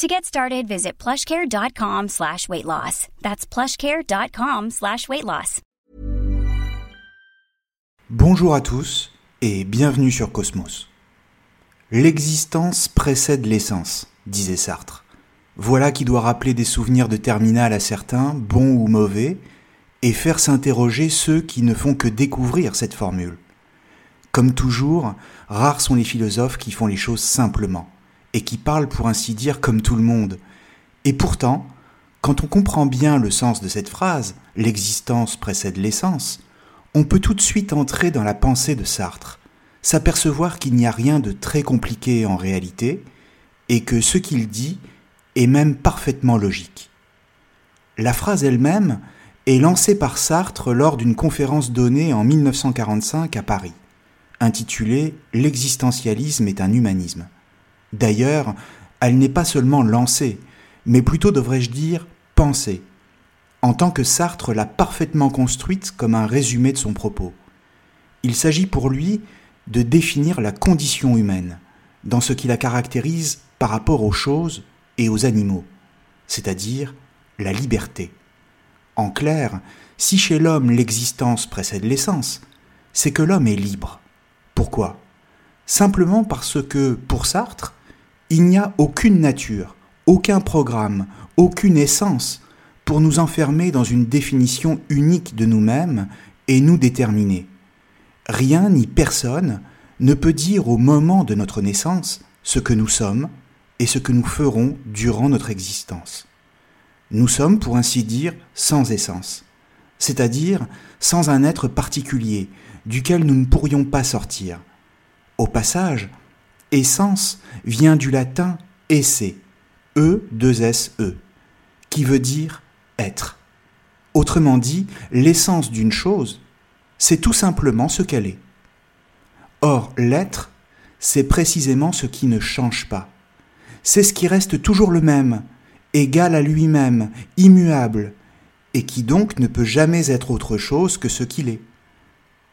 To get started, visit plushcare.com slash weight loss. That's plushcare.com slash weight loss. Bonjour à tous et bienvenue sur Cosmos. L'existence précède l'essence, disait Sartre. Voilà qui doit rappeler des souvenirs de terminal à certains, bons ou mauvais, et faire s'interroger ceux qui ne font que découvrir cette formule. Comme toujours, rares sont les philosophes qui font les choses simplement, et qui parlent pour ainsi dire comme tout le monde. Et pourtant, quand on comprend bien le sens de cette phrase, l'existence précède l'essence, on peut tout de suite entrer dans la pensée de Sartre, s'apercevoir qu'il n'y a rien de très compliqué en réalité, et que ce qu'il dit est même parfaitement logique. La phrase elle-même est lancée par Sartre lors d'une conférence donnée en 1945 à Paris, intitulée L'existentialisme est un humanisme. D'ailleurs, elle n'est pas seulement lancée, mais plutôt devrais-je dire pensée, en tant que Sartre l'a parfaitement construite comme un résumé de son propos. Il s'agit pour lui de définir la condition humaine, dans ce qui la caractérise par rapport aux choses et aux animaux, c'est-à-dire la liberté. En clair, si chez l'homme l'existence précède l'essence, c'est que l'homme est libre. Pourquoi? Simplement parce que, pour Sartre, il n'y a aucune nature, aucun programme, aucune essence pour nous enfermer dans une définition unique de nous-mêmes et nous déterminer. Rien ni personne ne peut dire au moment de notre naissance ce que nous sommes et ce que nous ferons durant notre existence. Nous sommes, pour ainsi dire, sans essence, c'est-à-dire sans un être particulier, duquel nous ne pourrions pas sortir. Au passage, essence vient du latin esse, e 2 s e, qui veut dire être. Autrement dit, l'essence d'une chose, c'est tout simplement ce qu'elle est. Or, l'être, c'est précisément ce qui ne change pas. C'est ce qui reste toujours le même, égal à lui-même, immuable, et qui donc ne peut jamais être autre chose que ce qu'il est.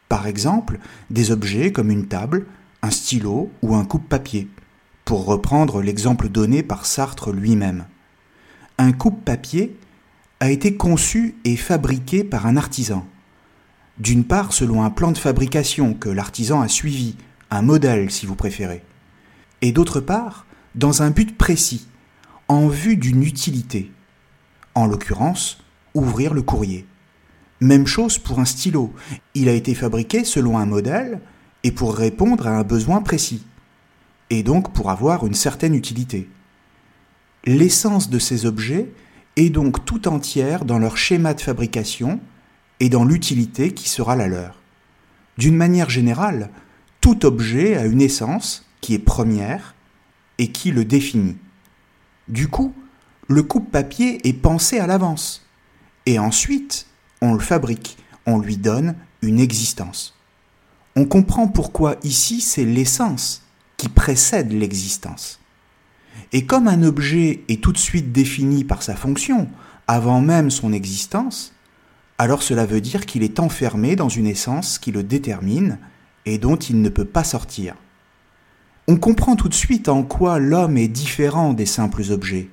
Par exemple, des objets comme une table, un stylo ou un coupe-papier, pour reprendre l'exemple donné par Sartre lui-même. Un coupe-papier a été conçu et fabriqué par un artisan. D'une part selon un plan de fabrication que l'artisan a suivi, un modèle si vous préférez, et d'autre part dans un but précis, en vue d'une utilité, en l'occurrence ouvrir le courrier. Même chose pour un stylo, il a été fabriqué selon un modèle et pour répondre à un besoin précis, et donc pour avoir une certaine utilité. L'essence de ces objets est donc tout entière dans leur schéma de fabrication et dans l'utilité qui sera la leur. D'une manière générale, tout objet a une essence qui est première et qui le définit. Du coup, le coupe-papier est pensé à l'avance. Et ensuite, on le fabrique, on lui donne une existence. On comprend pourquoi ici c'est l'essence qui précède l'existence. Et comme un objet est tout de suite défini par sa fonction, avant même son existence, alors cela veut dire qu'il est enfermé dans une essence qui le détermine et dont il ne peut pas sortir on comprend tout de suite en quoi l'homme est différent des simples objets.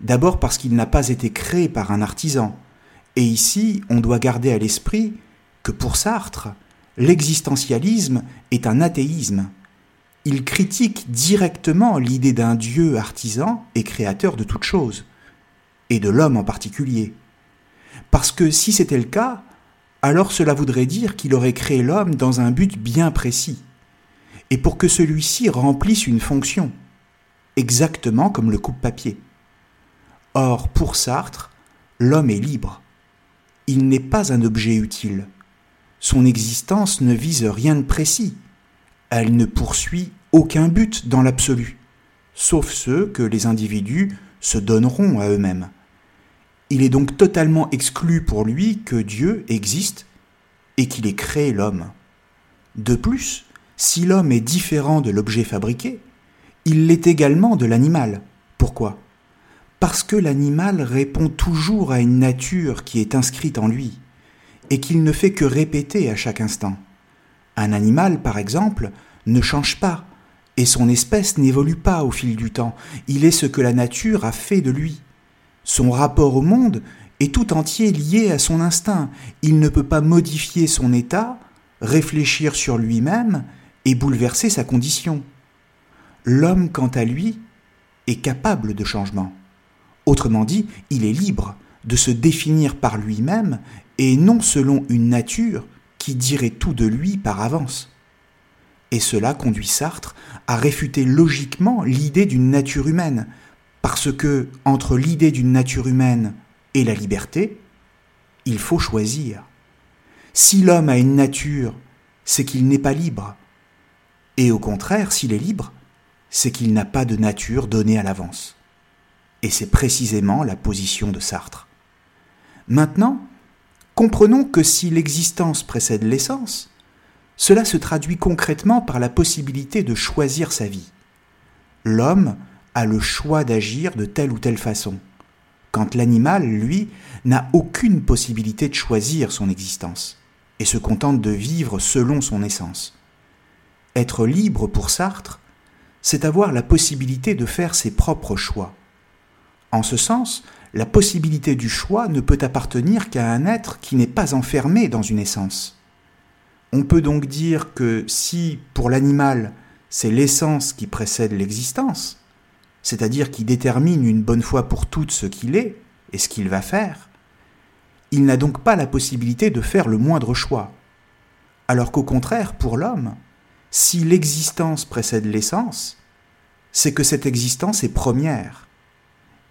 D'abord parce qu'il n'a pas été créé par un artisan. Et ici, on doit garder à l'esprit que pour Sartre, l'existentialisme est un athéisme. Il critique directement l'idée d'un Dieu artisan et créateur de toutes choses, et de l'homme en particulier. Parce que si c'était le cas, alors cela voudrait dire qu'il aurait créé l'homme dans un but bien précis, et pour que celui-ci remplisse une fonction, exactement comme le coupe-papier. Or, pour Sartre, l'homme est libre. Il n'est pas un objet utile. Son existence ne vise rien de précis. Elle ne poursuit aucun but dans l'absolu, sauf ceux que les individus se donneront à eux-mêmes. Il est donc totalement exclu pour lui que Dieu existe et qu'il ait créé l'homme. De plus, si l'homme est différent de l'objet fabriqué, il l'est également de l'animal. Pourquoi? Parce que l'animal répond toujours à une nature qui est inscrite en lui, et qu'il ne fait que répéter à chaque instant. Un animal, par exemple, ne change pas, et son espèce n'évolue pas au fil du temps, il est ce que la nature a fait de lui. Son rapport au monde est tout entier lié à son instinct. Il ne peut pas modifier son état, réfléchir sur lui-même et bouleverser sa condition. L'homme, quant à lui, est capable de changement. Autrement dit, il est libre de se définir par lui-même et non selon une nature qui dirait tout de lui par avance. Et cela conduit Sartre à réfuter logiquement l'idée d'une nature humaine, parce que, entre l'idée d'une nature humaine et la liberté, il faut choisir. Si l'homme a une nature, c'est qu'il n'est pas libre. Et au contraire, s'il est libre, c'est qu'il n'a pas de nature donnée à l'avance. Et c'est précisément la position de Sartre. Maintenant, comprenons que si l'existence précède l'essence, cela se traduit concrètement par la possibilité de choisir sa vie. L'homme a le choix d'agir de telle ou telle façon, quand l'animal, lui, n'a aucune possibilité de choisir son existence, et se contente de vivre selon son essence. Être libre pour Sartre, c'est avoir la possibilité de faire ses propres choix. En ce sens, la possibilité du choix ne peut appartenir qu'à un être qui n'est pas enfermé dans une essence. On peut donc dire que si, pour l'animal, c'est l'essence qui précède l'existence, c'est-à-dire qui détermine une bonne fois pour toutes ce qu'il est et ce qu'il va faire, il n'a donc pas la possibilité de faire le moindre choix. Alors qu'au contraire, pour l'homme, si l'existence précède l'essence, c'est que cette existence est première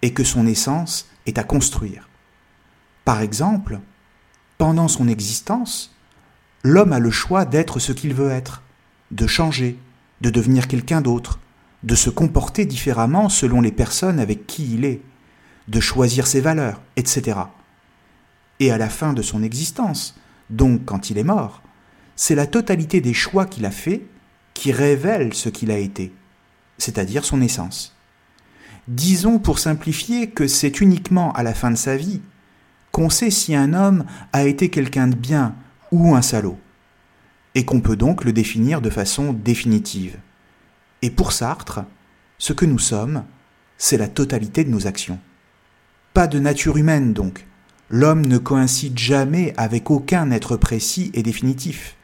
et que son essence est à construire. Par exemple, pendant son existence, l'homme a le choix d'être ce qu'il veut être, de changer, de devenir quelqu'un d'autre, de se comporter différemment selon les personnes avec qui il est, de choisir ses valeurs, etc. Et à la fin de son existence, donc quand il est mort, c'est la totalité des choix qu'il a faits qui révèle ce qu'il a été, c'est-à-dire son essence. Disons pour simplifier que c'est uniquement à la fin de sa vie qu'on sait si un homme a été quelqu'un de bien ou un salaud, et qu'on peut donc le définir de façon définitive. Et pour Sartre, ce que nous sommes, c'est la totalité de nos actions. Pas de nature humaine donc. L'homme ne coïncide jamais avec aucun être précis et définitif.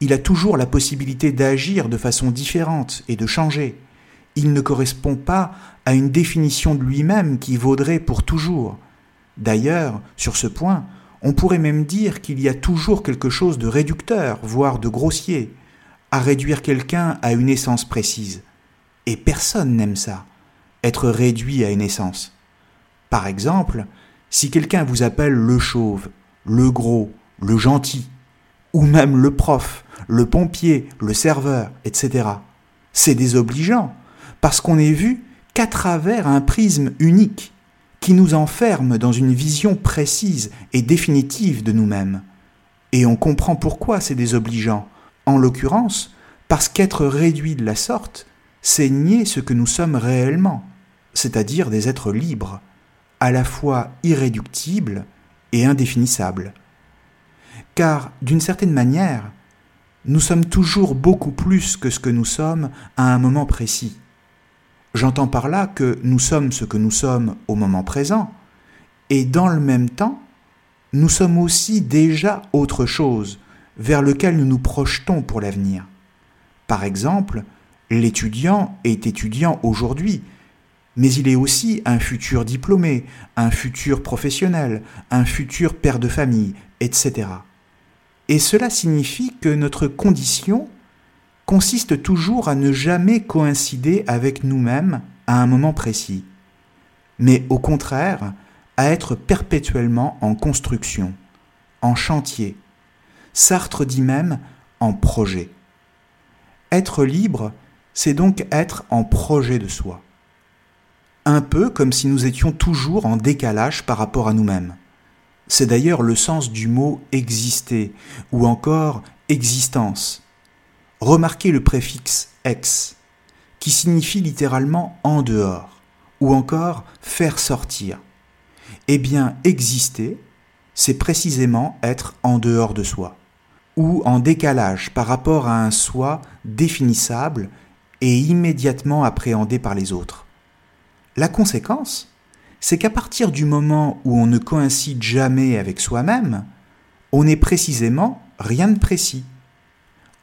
Il a toujours la possibilité d'agir de façon différente et de changer. Il ne correspond pas à une définition de lui-même qui vaudrait pour toujours. D'ailleurs, sur ce point, on pourrait même dire qu'il y a toujours quelque chose de réducteur, voire de grossier, à réduire quelqu'un à une essence précise. Et personne n'aime ça, être réduit à une essence. Par exemple, si quelqu'un vous appelle le chauve, le gros, le gentil, ou même le prof, le pompier, le serveur, etc., c'est désobligeant, parce qu'on est vu qu'à travers un prisme unique, qui nous enferme dans une vision précise et définitive de nous-mêmes. Et on comprend pourquoi c'est désobligeant, en l'occurrence, parce qu'être réduit de la sorte, c'est nier ce que nous sommes réellement, c'est-à-dire des êtres libres, à la fois irréductibles et indéfinissables. Car, d'une certaine manière, nous sommes toujours beaucoup plus que ce que nous sommes à un moment précis. J'entends par là que nous sommes ce que nous sommes au moment présent, et dans le même temps, nous sommes aussi déjà autre chose, vers lequel nous nous projetons pour l'avenir. Par exemple, l'étudiant est étudiant aujourd'hui, mais il est aussi un futur diplômé, un futur professionnel, un futur père de famille, etc. Et cela signifie que notre condition consiste toujours à ne jamais coïncider avec nous-mêmes à un moment précis, mais au contraire à être perpétuellement en construction, en chantier. Sartre dit même en projet. Être libre, c'est donc être en projet de soi. Un peu comme si nous étions toujours en décalage par rapport à nous-mêmes. C'est d'ailleurs le sens du mot exister ou encore existence. Remarquez le préfixe ex, qui signifie littéralement en dehors, ou encore faire sortir. Eh bien, exister, c'est précisément être en dehors de soi, ou en décalage par rapport à un soi définissable et immédiatement appréhendé par les autres. La conséquence, c'est qu'à partir du moment où on ne coïncide jamais avec soi-même, on n'est précisément rien de précis.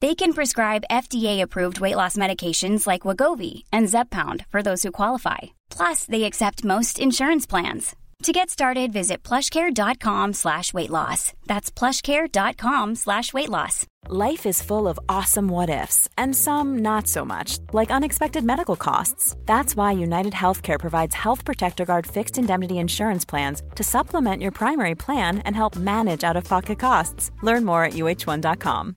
They can prescribe FDA-approved weight loss medications like Wagovi and Zepbound for those who qualify. Plus, they accept most insurance plans. To get started, visit plushcare.com slash weight loss. That's plushcare.com slash weight loss. Life is full of awesome what ifs, and some not so much, like unexpected medical costs. That's why United Healthcare provides Health Protector Guard fixed indemnity insurance plans to supplement your primary plan and help manage out of pocket costs. Learn more at uh1.com.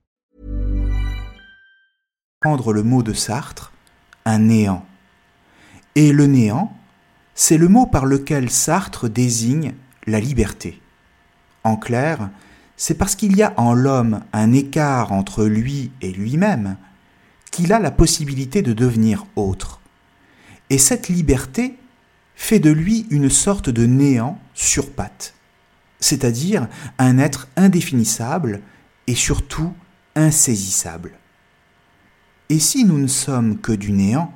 Prendre le mot de Sartre, un néant. Et le néant, c'est le mot par lequel Sartre désigne la liberté. En clair, c'est parce qu'il y a en l'homme un écart entre lui et lui-même qu'il a la possibilité de devenir autre. Et cette liberté fait de lui une sorte de néant sur pattes, c'est-à-dire un être indéfinissable et surtout insaisissable. Et si nous ne sommes que du néant,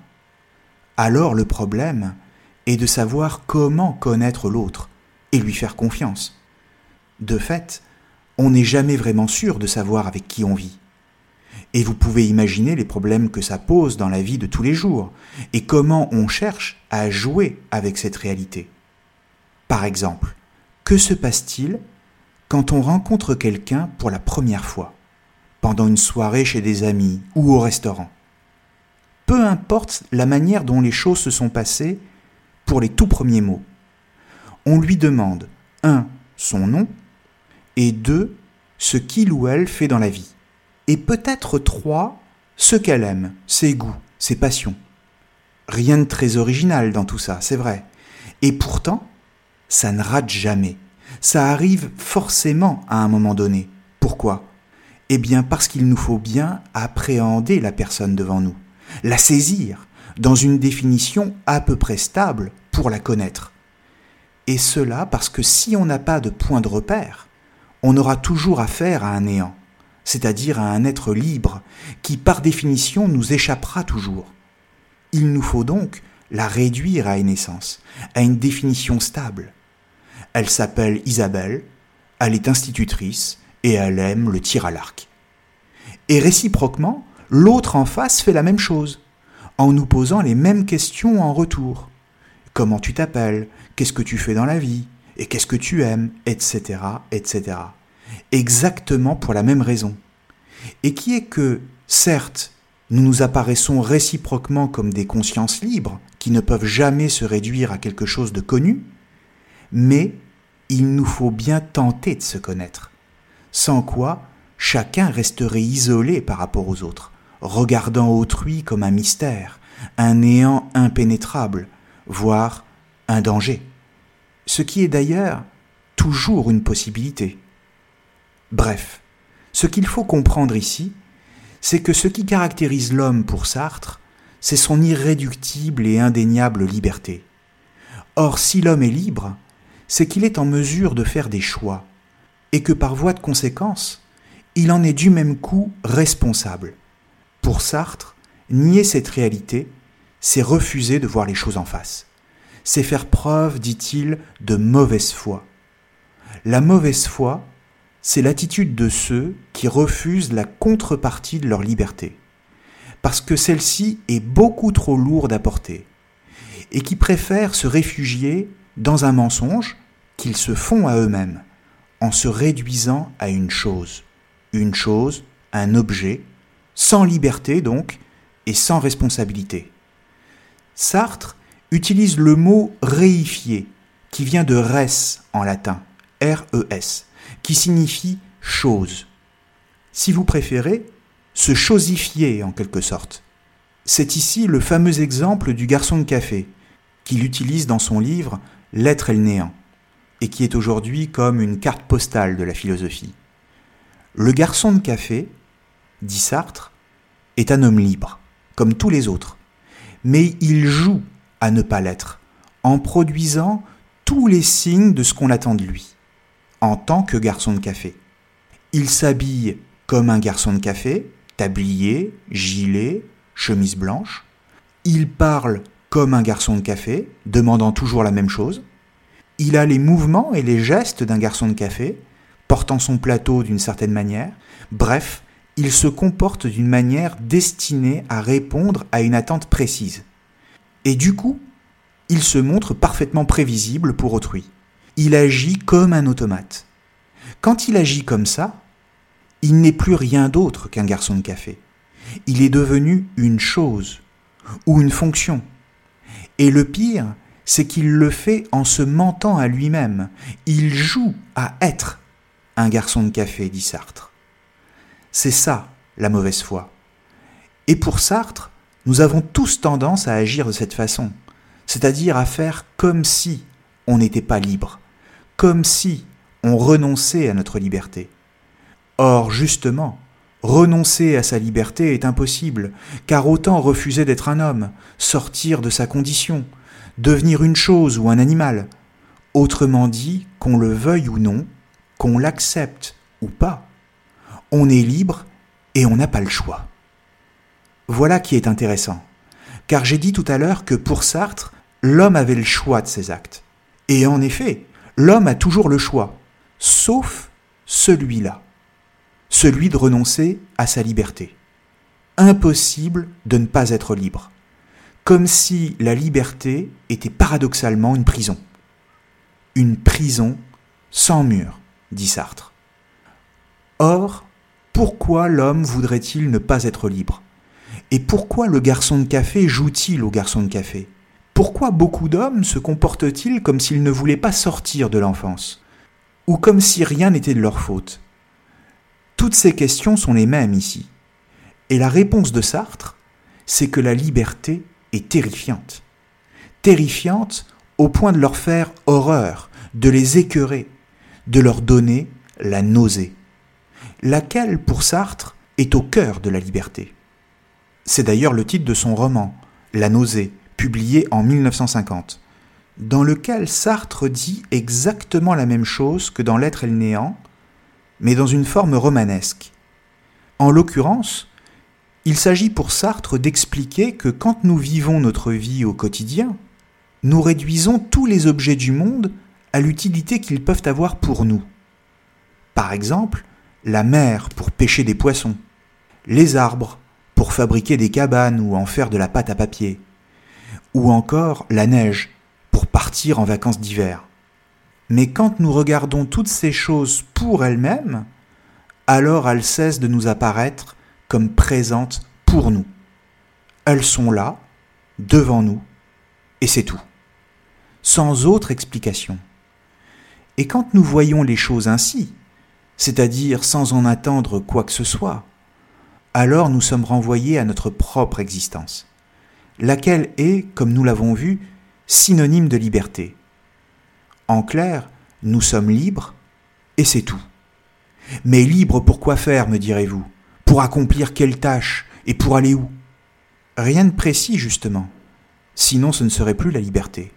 alors le problème, et de savoir comment connaître l'autre et lui faire confiance. De fait, on n'est jamais vraiment sûr de savoir avec qui on vit. Et vous pouvez imaginer les problèmes que ça pose dans la vie de tous les jours et comment on cherche à jouer avec cette réalité. Par exemple, que se passe-t-il quand on rencontre quelqu'un pour la première fois, pendant une soirée chez des amis ou au restaurant Peu importe la manière dont les choses se sont passées, pour les tout premiers mots. On lui demande 1. son nom et 2. ce qu'il ou elle fait dans la vie. Et peut-être 3. ce qu'elle aime, ses goûts, ses passions. Rien de très original dans tout ça, c'est vrai. Et pourtant, ça ne rate jamais. Ça arrive forcément à un moment donné. Pourquoi? Eh bien parce qu'il nous faut bien appréhender la personne devant nous, la saisir, dans une définition à peu près stable pour la connaître. Et cela parce que si on n'a pas de point de repère, on aura toujours affaire à un néant, c'est-à-dire à un être libre, qui par définition nous échappera toujours. Il nous faut donc la réduire à une essence, à une définition stable. Elle s'appelle Isabelle, elle est institutrice et elle aime le tir à l'arc. Et réciproquement, l'autre en face fait la même chose en nous posant les mêmes questions en retour. Comment tu t'appelles? Qu'est-ce que tu fais dans la vie? Et qu'est-ce que tu aimes, etc., etc. Exactement pour la même raison. Et qui est que, certes, nous nous apparaissons réciproquement comme des consciences libres, qui ne peuvent jamais se réduire à quelque chose de connu, mais il nous faut bien tenter de se connaître, sans quoi chacun resterait isolé par rapport aux autres, regardant autrui comme un mystère, un néant impénétrable, voire un danger. Ce qui est d'ailleurs toujours une possibilité. Bref, ce qu'il faut comprendre ici, c'est que ce qui caractérise l'homme pour Sartre, c'est son irréductible et indéniable liberté. Or, si l'homme est libre, c'est qu'il est en mesure de faire des choix, et que par voie de conséquence, il en est du même coup responsable. Pour Sartre, nier cette réalité, c'est refuser de voir les choses en face. C'est faire preuve, dit-il, de mauvaise foi. La mauvaise foi, c'est l'attitude de ceux qui refusent la contrepartie de leur liberté, parce que celle-ci est beaucoup trop lourde à porter, et qui préfèrent se réfugier dans un mensonge qu'ils se font à eux-mêmes, en se réduisant à une chose, une chose, un objet, sans liberté donc, et sans responsabilité. Sartre utilise le mot réifier, qui vient de res en latin, R-E-S, qui signifie chose. Si vous préférez, se chosifier en quelque sorte. C'est ici le fameux exemple du garçon de café, qu'il utilise dans son livre L'être et le néant, et qui est aujourd'hui comme une carte postale de la philosophie. Le garçon de café, dit Sartre, est un homme libre, comme tous les autres, mais il joue à ne pas l'être, en produisant tous les signes de ce qu'on attend de lui en tant que garçon de café. Il s'habille comme un garçon de café, tablier, gilet, chemise blanche. Il parle comme un garçon de café, demandant toujours la même chose. Il a les mouvements et les gestes d'un garçon de café, portant son plateau d'une certaine manière. Bref, il se comporte d'une manière destinée à répondre à une attente précise. Et du coup, il se montre parfaitement prévisible pour autrui il agit comme un automate. Quand il agit comme ça, il n'est plus rien d'autre qu'un garçon de café. Il est devenu une chose ou une fonction. Et le pire, c'est qu'il le fait en se mentant à lui-même. Il joue à être un garçon de café, dit Sartre. C'est ça, la mauvaise foi. Et pour Sartre, nous avons tous tendance à agir de cette façon, c'est-à-dire à faire comme si on n'était pas libre, comme si on renonçait à notre liberté. Or, justement, renoncer à sa liberté est impossible, car autant refuser d'être un homme, sortir de sa condition, devenir une chose ou un animal. Autrement dit, qu'on le veuille ou non, qu'on l'accepte ou pas, on est libre et on n'a pas le choix. Voilà qui est intéressant, car j'ai dit tout à l'heure que pour Sartre, l'homme avait le choix de ses actes. Et en effet, L'homme a toujours le choix, sauf celui-là, celui de renoncer à sa liberté. Impossible de ne pas être libre, comme si la liberté était paradoxalement une prison. Une prison sans mur, dit Sartre. Or, pourquoi l'homme voudrait-il ne pas être libre? Et pourquoi le garçon de café joue-t-il au garçon de café? Pourquoi beaucoup d'hommes se comportent-ils comme s'ils ne voulaient pas sortir de l'enfance? Ou comme si rien n'était de leur faute? Toutes ces questions sont les mêmes ici. Et la réponse de Sartre, c'est que la liberté terrifiante. Terrifiante au point de leur faire horreur, de les écœurer, de leur donner la nausée, laquelle, pour Sartre, est au cœur de la liberté. C'est d'ailleurs le titre de son roman, La nausée, publié en 1950, dans lequel Sartre dit exactement la même chose que dans L'être et le néant, mais dans une forme romanesque. En l'occurrence, il s'agit pour Sartre d'expliquer que quand nous vivons notre vie au quotidien, nous réduisons tous les objets du monde à l'utilité qu'ils peuvent avoir pour nous. Par exemple, la mer pour pêcher des poissons, les arbres pour fabriquer des cabanes ou en faire de la pâte à papier, ou encore la neige pour partir en vacances d'hiver. Mais quand nous regardons toutes ces choses pour elles-mêmes, alors elles cessent de nous apparaître comme présentes pour nous. Elles sont là, devant nous, et c'est tout. Sans autre explication. Et quand nous voyons les choses ainsi, c'est-à-dire sans en attendre quoi que ce soit, alors nous sommes renvoyés à notre propre existence, laquelle est, comme nous l'avons vu, synonyme de liberté. En clair, nous sommes libres, et c'est tout. Mais libres pour quoi faire, me direz-vous? Pour accomplir quelle tâche Et pour aller où? Rien de précis, justement. Sinon ce ne serait plus la liberté.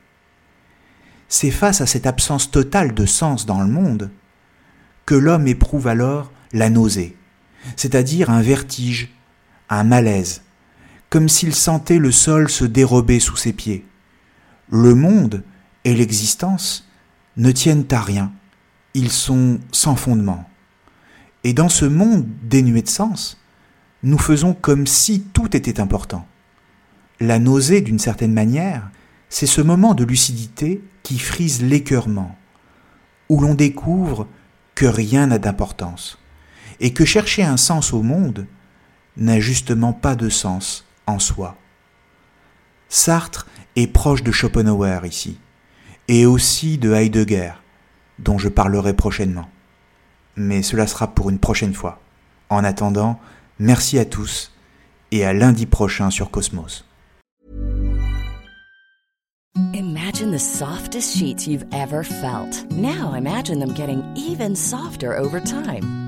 C'est face à cette absence totale de sens dans le monde que l'homme éprouve alors la nausée, c'est-à-dire un vertige, un malaise, comme s'il sentait le sol se dérober sous ses pieds. Le monde et l'existence ne tiennent à rien, ils sont sans fondement. Et dans ce monde dénué de sens, nous faisons comme si tout était important. La nausée, d'une certaine manière, c'est ce moment de lucidité qui frise l'écœurement, où l'on découvre que rien n'a d'importance, et que chercher un sens au monde n'a justement pas de sens en soi. Sartre est proche de Schopenhauer ici, et aussi de Heidegger, dont je parlerai prochainement. Mais cela sera pour une prochaine fois. En attendant, merci à tous, et à lundi prochain sur Cosmos. Imagine the softest sheets you've ever felt. Now imagine them getting even softer over time.